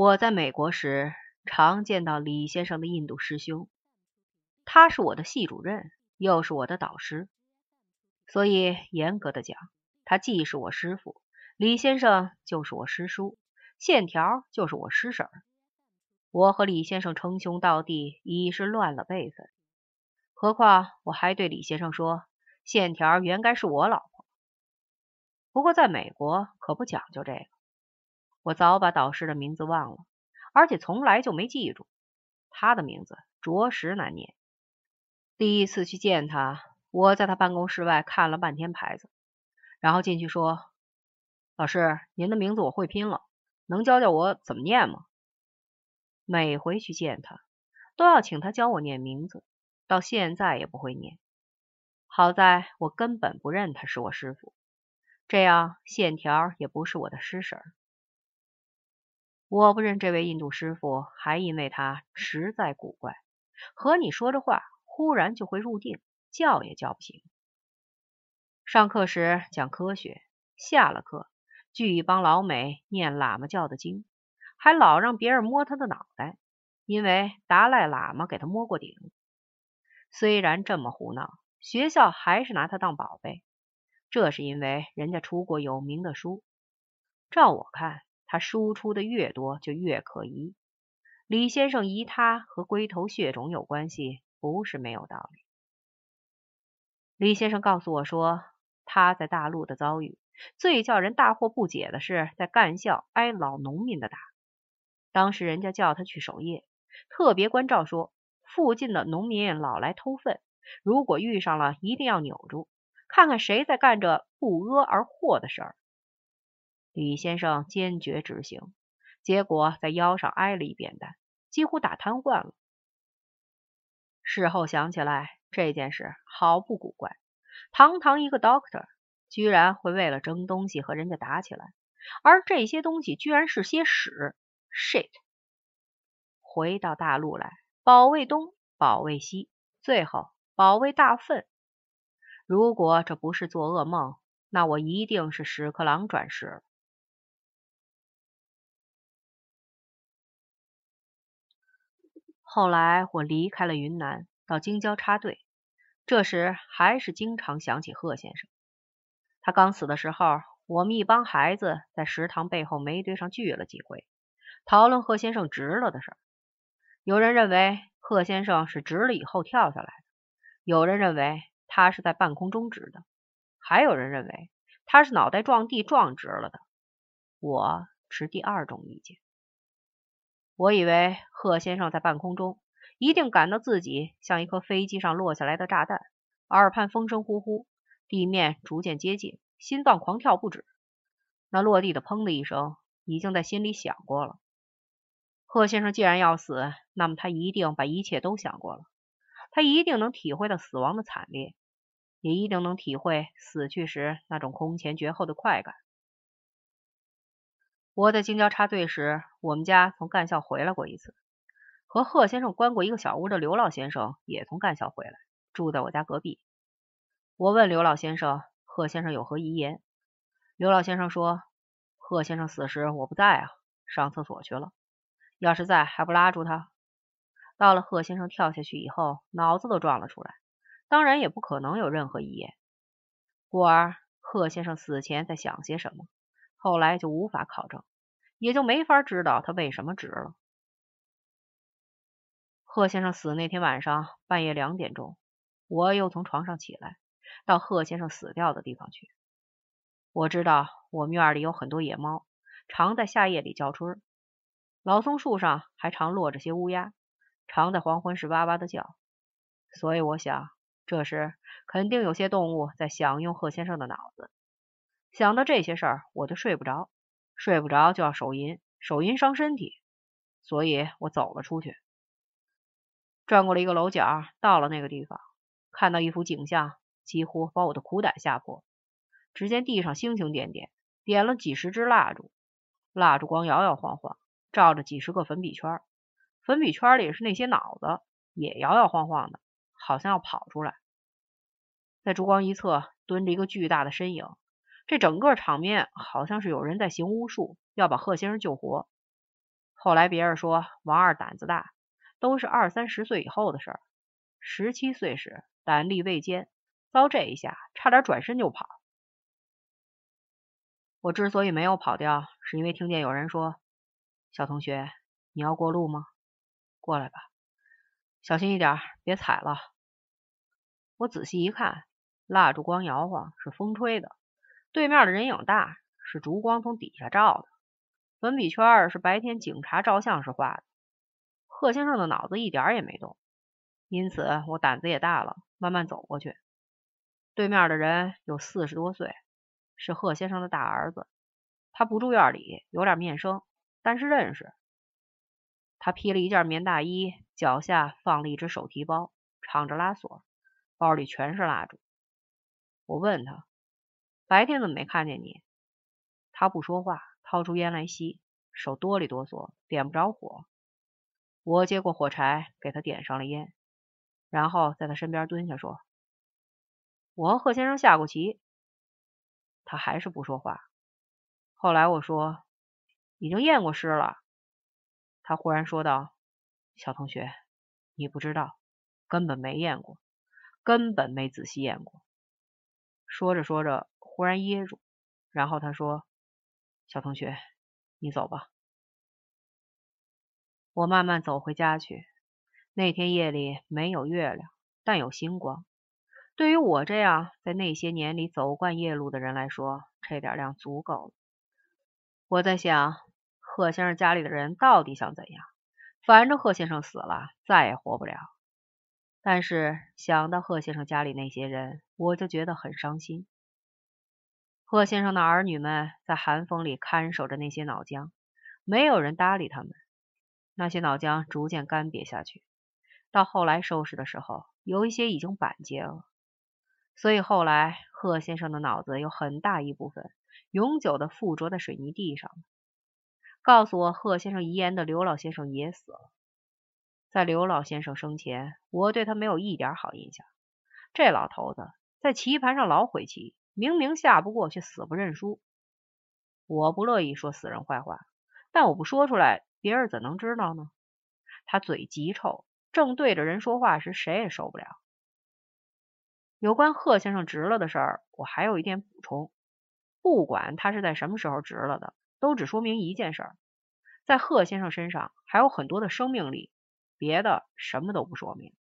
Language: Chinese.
我在美国时常见到李先生的印度师兄，他是我的系主任，又是我的导师，所以严格的讲，他既是我师傅，李先生就是我师叔，线条就是我师婶。我和李先生称兄道弟已是乱了辈分，何况我还对李先生说，线条原该是我老婆。不过在美国可不讲究这个。我早把导师的名字忘了，而且从来就没记住。他的名字着实难念。第一次去见他，我在他办公室外看了半天牌子，然后进去说：“老师，您的名字我会拼了，能教教我怎么念吗？”每回去见他，都要请他教我念名字，到现在也不会念。好在我根本不认他是我师傅，这样线条也不是我的师婶。我不认这位印度师傅，还因为他实在古怪，和你说着话，忽然就会入定，叫也叫不醒。上课时讲科学，下了课聚一帮老美念喇嘛教的经，还老让别人摸他的脑袋，因为达赖喇嘛给他摸过顶。虽然这么胡闹，学校还是拿他当宝贝，这是因为人家出过有名的书。照我看。他输出的越多，就越可疑。李先生疑他和龟头血肿有关系，不是没有道理。李先生告诉我说，他在大陆的遭遇最叫人大惑不解的是，在干校挨老农民的打。当时人家叫他去守夜，特别关照说，附近的农民老来偷粪，如果遇上了，一定要扭住，看看谁在干这不阿而祸的事儿。李先生坚决执行，结果在腰上挨了一扁担，几乎打瘫痪了。事后想起来，这件事毫不古怪。堂堂一个 doctor，居然会为了争东西和人家打起来，而这些东西居然是些屎 shit。回到大陆来，保卫东，保卫西，最后保卫大粪。如果这不是做噩梦，那我一定是屎壳郎转世了后来我离开了云南，到京郊插队。这时还是经常想起贺先生。他刚死的时候，我们一帮孩子在食堂背后煤堆上聚了几回，讨论贺先生直了的事。有人认为贺先生是直了以后跳下来的，有人认为他是在半空中直的，还有人认为他是脑袋撞地撞直了的。我持第二种意见。我以为贺先生在半空中一定感到自己像一颗飞机上落下来的炸弹，耳畔风声呼呼，地面逐渐接近，心脏狂跳不止。那落地的砰的一声，已经在心里想过了。贺先生既然要死，那么他一定把一切都想过了，他一定能体会到死亡的惨烈，也一定能体会死去时那种空前绝后的快感。我在京郊插队时，我们家从干校回来过一次。和贺先生关过一个小屋的刘老先生也从干校回来，住在我家隔壁。我问刘老先生，贺先生有何遗言？刘老先生说，贺先生死时我不在啊，上厕所去了。要是在，还不拉住他？到了贺先生跳下去以后，脑子都撞了出来，当然也不可能有任何遗言。故而，贺先生死前在想些什么？后来就无法考证，也就没法知道他为什么直了。贺先生死那天晚上半夜两点钟，我又从床上起来，到贺先生死掉的地方去。我知道我们院里有很多野猫，常在夏夜里叫春，老松树上还常落着些乌鸦，常在黄昏时哇哇的叫。所以我想，这时肯定有些动物在享用贺先生的脑子。想到这些事儿，我就睡不着，睡不着就要手淫，手淫伤身体，所以我走了出去，转过了一个楼角，到了那个地方，看到一幅景象，几乎把我的苦胆吓破。只见地上星星点点，点了几十支蜡烛，蜡烛光摇摇晃晃，照着几十个粉笔圈，粉笔圈里是那些脑子，也摇摇晃晃的，好像要跑出来。在烛光一侧蹲着一个巨大的身影。这整个场面好像是有人在行巫术，要把贺先生救活。后来别人说王二胆子大，都是二三十岁以后的事儿。十七岁时胆力未坚，遭这一下，差点转身就跑。我之所以没有跑掉，是因为听见有人说：“小同学，你要过路吗？过来吧，小心一点，别踩了。”我仔细一看，蜡烛光摇晃，是风吹的。对面的人影大，是烛光从底下照的。粉笔圈是白天警察照相时画的。贺先生的脑子一点也没动，因此我胆子也大了，慢慢走过去。对面的人有四十多岁。是贺先生的大儿子，他不住院里，有点面生，但是认识。他披了一件棉大衣，脚下放了一只手提包，敞着拉锁，包里全是蜡烛。我问他，白天怎么没看见你？他不说话，掏出烟来吸，手哆里哆嗦，点不着火。我接过火柴，给他点上了烟，然后在他身边蹲下说：“我和贺先生下过棋。”他还是不说话。后来我说已经验过尸了。他忽然说道：“小同学，你不知道，根本没验过，根本没仔细验过。”说着说着，忽然噎住，然后他说：“小同学，你走吧。”我慢慢走回家去。那天夜里没有月亮，但有星光。对于我这样在那些年里走惯夜路的人来说，这点亮足够了。我在想，贺先生家里的人到底想怎样？反正贺先生死了，再也活不了。但是想到贺先生家里那些人，我就觉得很伤心。贺先生的儿女们在寒风里看守着那些脑浆，没有人搭理他们。那些脑浆逐渐干瘪下去，到后来收拾的时候，有一些已经板结了。所以后来，贺先生的脑子有很大一部分永久的附着在水泥地上。告诉我贺先生遗言的刘老先生也死了。在刘老先生生前，我对他没有一点好印象。这老头子在棋盘上老悔棋，明明下不过，却死不认输。我不乐意说死人坏话，但我不说出来，别人怎能知道呢？他嘴极臭，正对着人说话时，谁也受不了。有关贺先生直了的事儿，我还有一点补充。不管他是在什么时候直了的，都只说明一件事：在贺先生身上还有很多的生命力，别的什么都不说明。